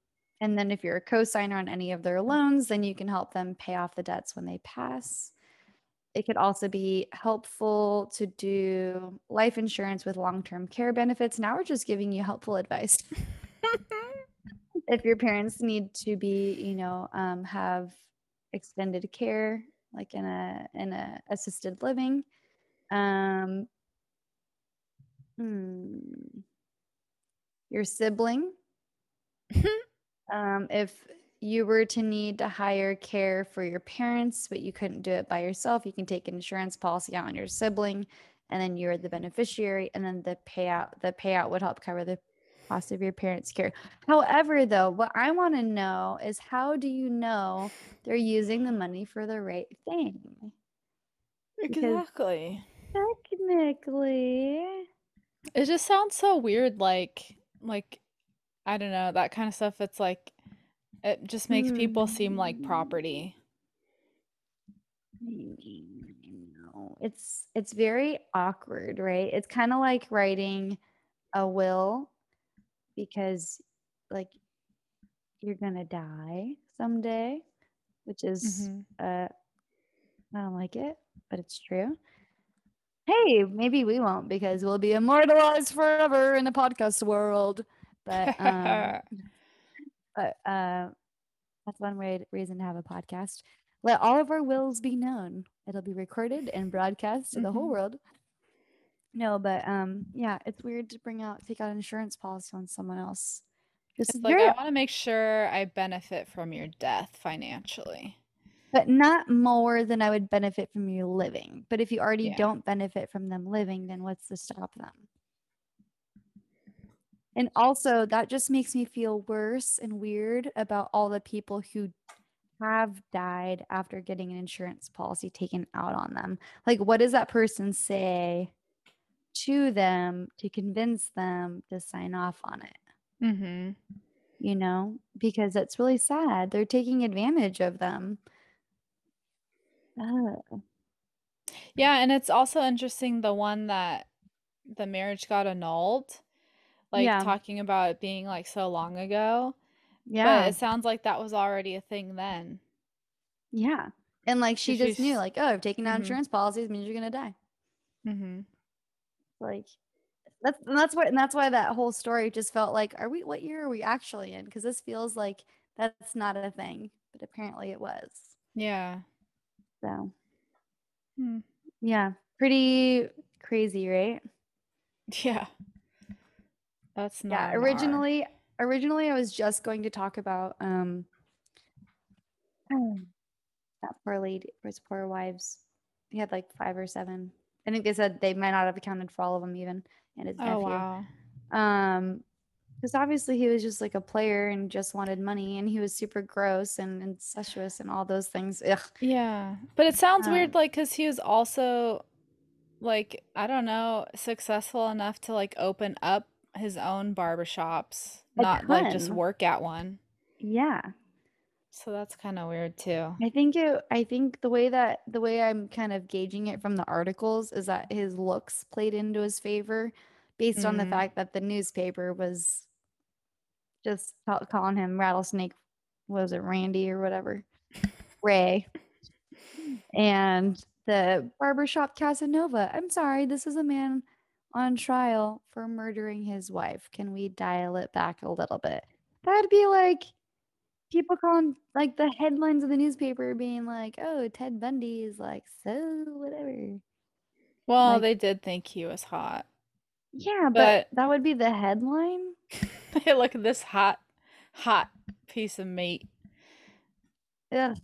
and then if you're a co-signer on any of their loans, then you can help them pay off the debts when they pass. It could also be helpful to do life insurance with long-term care benefits. Now we're just giving you helpful advice. (laughs) if your parents need to be, you know, um, have extended care, like in a in a assisted living, um, hmm, your sibling (laughs) um, if you were to need to hire care for your parents, but you couldn't do it by yourself, you can take an insurance policy out on your sibling, and then you're the beneficiary, and then the payout the payout would help cover the cost of your parents' care. However, though, what I want to know is how do you know they're using the money for the right thing? Because Exactly. technically, It just sounds so weird, like like I don't know, that kind of stuff. It's like it just makes people seem like property. It's it's very awkward, right? It's kind of like writing a will because like you're gonna die someday, which is Mhm. uh I don't like it, but it's true. Hey, maybe we won't because we'll be immortalized forever in the podcast world. But um (laughs) but uh that's one way reason to have a podcast. Let all of our wills be known. It'll be recorded and broadcast to the whole Mhm. world. No, but um, yeah, it's weird to bring out take out an insurance policy on someone else. This It's is like I want to make sure I benefit from your death financially. but not more than I would benefit from you living. But if you already Yeah. don't benefit from them living, then what's to stop them? And also, that just makes me feel worse and weird about all the people who have died after getting an insurance policy taken out on them. Like, what does that person say to them to convince them to sign off on it? Mm-hmm. You know, because it's really sad. They're taking advantage of them. Ugh. Yeah, and it's also interesting the one that the marriage got annulled, like Yeah. talking about it being like so long ago, Yeah. but Yeah. it sounds like that was already a thing then. Yeah. And like she just knew, like, oh, taking out Mhm. insurance policies means you're gonna die. Mhm. Like that's and that's what and that's why that whole story just felt like, are we what year are we actually in? Because this feels like that's not a thing, but apparently it was. Yeah. So Hmm. yeah, pretty crazy, right? (laughs) Yeah. That's not Yeah. R. Originally, originally I was just going to talk about um that poor lady, his poor wives. He had like five or seven. I think they said they might not have accounted for all of them even, and his Oh nephew. wow. Um, because obviously he was just like a player and just wanted money, and he was super gross and incestuous and all those things. Ugh. Yeah. But it sounds Um, weird like cuz he was also like I don't know, successful enough to like open up his own barbershops, A not like just work at one. Yeah, So that's kind of weird too. I think it. I think the way that the way I'm kind of gauging it from the articles is that his looks played into his favor, based on the Mm. fact that the newspaper was just ca- calling him rattlesnake. Was it Randy or whatever? (laughs) Ray. And the barbershop Casanova. I'm sorry, this is a man on trial for murdering his wife. Can we dial it back a little bit? That'd be like people calling like the headlines of the newspaper being like, oh, Ted Bundy is like, so whatever. Well, Like- they did think he was hot. Yeah, but, But- that would be the headline. Hey, (laughs) look at this hot, hot piece of meat. Ugh.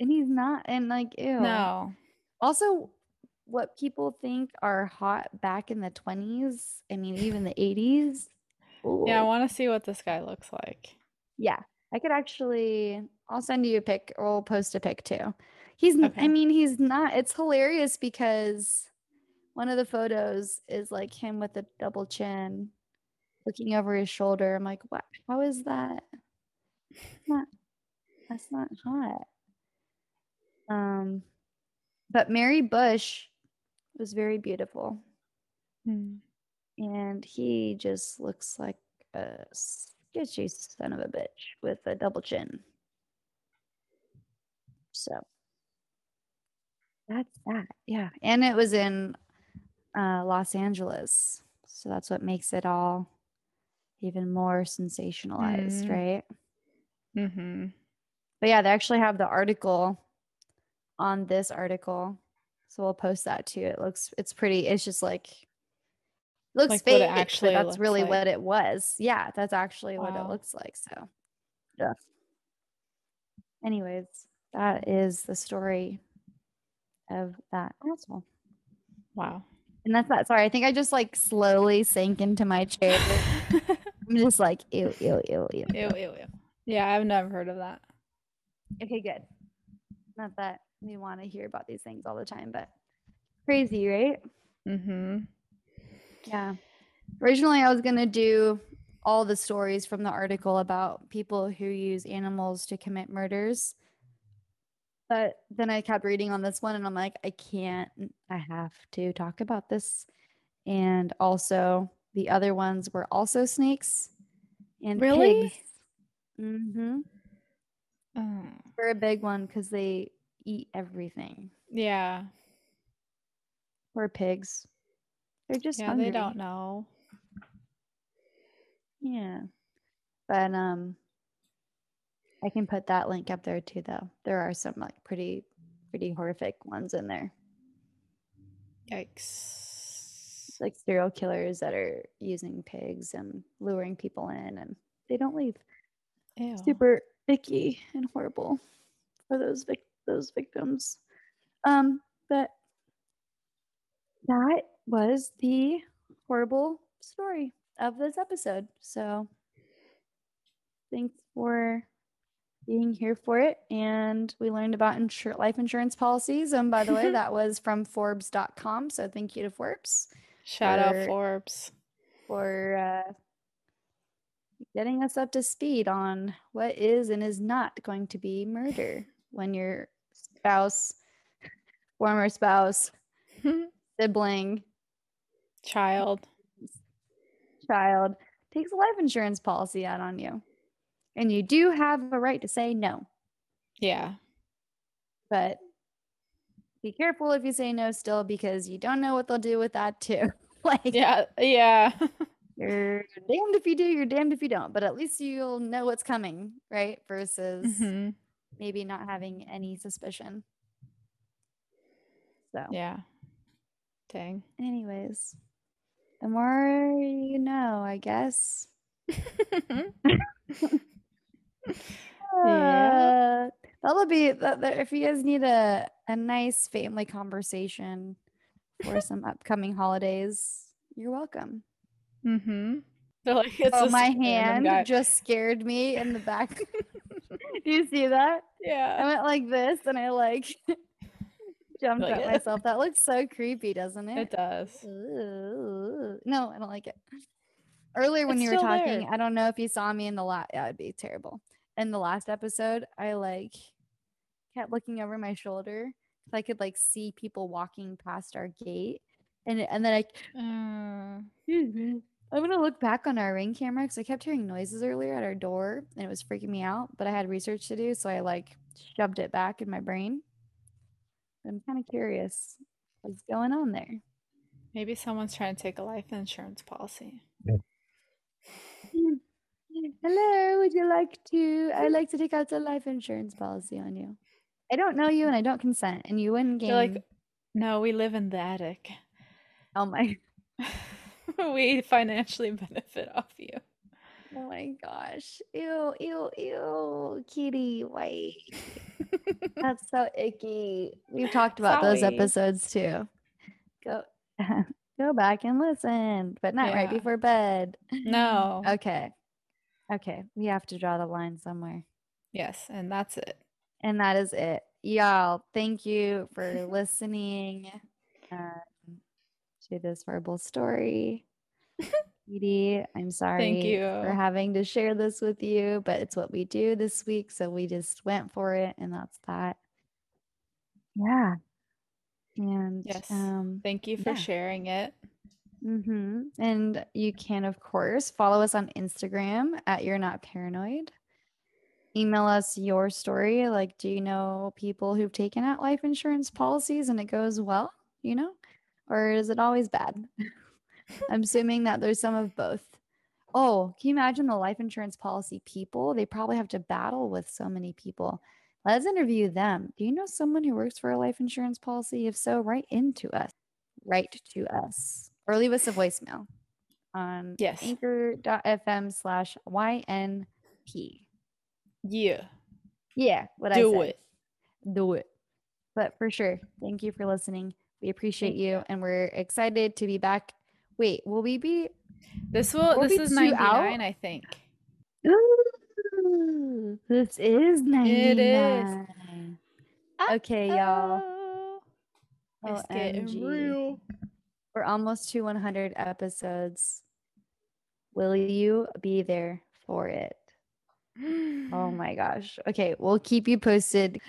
And he's not, and like, ew. No. Also, what people think are hot back in the 20s, I mean, even the 80s. Yeah, I want to see what this guy looks like. Yeah, I could actually. I'll send you a pic, or I'll post a pic too. He's. Okay. I mean, he's not. It's hilarious because one of the photos is like him with a double chin, looking over his shoulder. I'm like, what? How is that? Not, that's not hot. Um, but Mary Busch was very beautiful. Mm. And he just looks like a sketchy son of a bitch with a double chin. So that's that. Yeah. And it was in uh, Los Angeles. So that's what makes it all even more sensationalized, Mm. right? Mm-hmm. But yeah, they actually have the article on this article. So we'll post that too. It looks it's pretty. It's just like looks Like fake, actually that's looks really like. what it was. Yeah, that's actually what it looks like. So yeah. Anyways, that is the story of that asshole. Wow. And that's that. Sorry, I think I just like slowly sank into my chair. (laughs) I'm just like ew, ew, ew, ew. Ew, ew, ew. Yeah, I've never heard of that. Okay, good. Not that we want to hear about these things all the time, but crazy, right? Mm-hmm. Yeah. Originally, I was going to do all the stories from the article about people who use animals to commit murders. But then I kept reading on this one and I'm like, I can't, I have to talk about this. And also, the other ones were also snakes and Really? pigs. Mm-hmm. Oh. They're a big one because they eat everything. Yeah. Poor pigs. They're just yeah, hungry. they don't know. Yeah. But um I can put that link up there too though. There are some like pretty pretty horrific ones in there. Yikes. Like serial killers that are using pigs and luring people in and they don't leave. Ew. Super icky and horrible for those vic- those victims. Um but that was the horrible story of this episode. So thanks for being here for it. And we learned about insur- life insurance policies. And by the way, (laughs) that was from Forbes.com. So thank you to Forbes Shout out Forbes. for uh, getting us up to speed on what is and is not going to be murder when your spouse, former spouse, (laughs) sibling, Child. child takes a life insurance policy out on you. And you do have a right to say no, Yeah. but be careful if you say no still because you don't know what they'll do with that too. (laughs) like Yeah. Yeah. (laughs) you're damned if you do, you're damned if you don't, but at least you'll know what's coming, right? Versus hmm maybe not having any suspicion. So, Yeah. Dang. anyways, the more you know, I guess. (laughs) Yeah. (laughs) Uh, that'll be that, that- if you guys need a a nice family conversation for some (laughs) upcoming holidays, you're welcome. mm-hmm. Like, it's oh, my hand guy. just scared me in the back. (laughs) (laughs) Do you see that? Yeah. I went like this and I like (laughs) jumped Like, at "Ugh." myself. That looks so creepy, doesn't It it? does. Ooh. No, I don't like it. Earlier when It's you were talking, there. I don't know if you saw me in the last. Yeah, it'd be terrible. In the last episode, I like kept looking over my shoulder so I could like see people walking past our gate, and and then I Uh, I'm gonna look back on our ring camera because I kept hearing noises earlier at our door and it was freaking me out. But I had research to do, so I like shoved it back in my brain. I'm kind of curious what's going on there. maybe someone's trying to take a life insurance policy. Mm. Hello, would you like to? I'd like to take out a life insurance policy on you. I don't know you and I don't consent, and you win game. They're like, no, we live in the attic. oh my, (laughs) (laughs) we financially benefit off you. oh my gosh, ew, ew, ew, kitty, white. (laughs) That's so icky. We've talked about those episodes too. Go, (laughs) go back and listen, but not right before bed. No. Okay, okay, we have to draw the line somewhere. Yes, and that's it. And that is it. Y'all, thank you for listening um, to this horrible story. (laughs) Edie, I'm sorry Thank you. for having to share this with you, but it's what we do this week. So we just went for it, and that's that. Yeah. And Yes. um, Thank you for yeah. sharing it. hmm And you can, of course, follow us on Instagram at You're Not Paranoid. Email us your story. Like, do you know people who've taken out life insurance policies and it goes well, you know? Or is it always bad? I'm assuming that there's some of both. Oh, can you imagine the life insurance policy people? They probably have to battle with so many people. Let's interview them. Do you know someone who works for a life insurance policy? If so, write into us. Write to us or leave us a voicemail on Yes. anchor.fm slash YNP. Yeah. Yeah, what I Do said. it. Do it. But for sure, thank you for listening. We appreciate Thank you, and we're excited to be back. Wait, will we be? This will We'll this is two 99. I think. Ooh, this is 99. It is. Okay, y'all. Oh, it's getting real. We're almost to 100 episodes. Will you be there for it? Oh my (gasps) gosh. Okay, we'll keep you posted.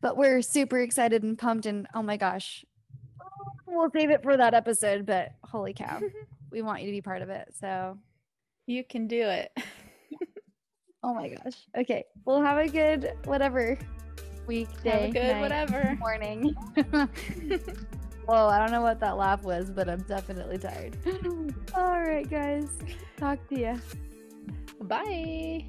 But we're super excited and pumped and oh my gosh. We'll save it for that episode, but holy cow. (laughs) we want you to be part of it. So, You can do it. (laughs) oh my gosh. Okay, we'll have a good whatever weekday, Have a good night, whatever. (laughs) morning. Whoa, I don't know what that laugh was, but I'm definitely tired. All right, guys. Talk to you. Bye.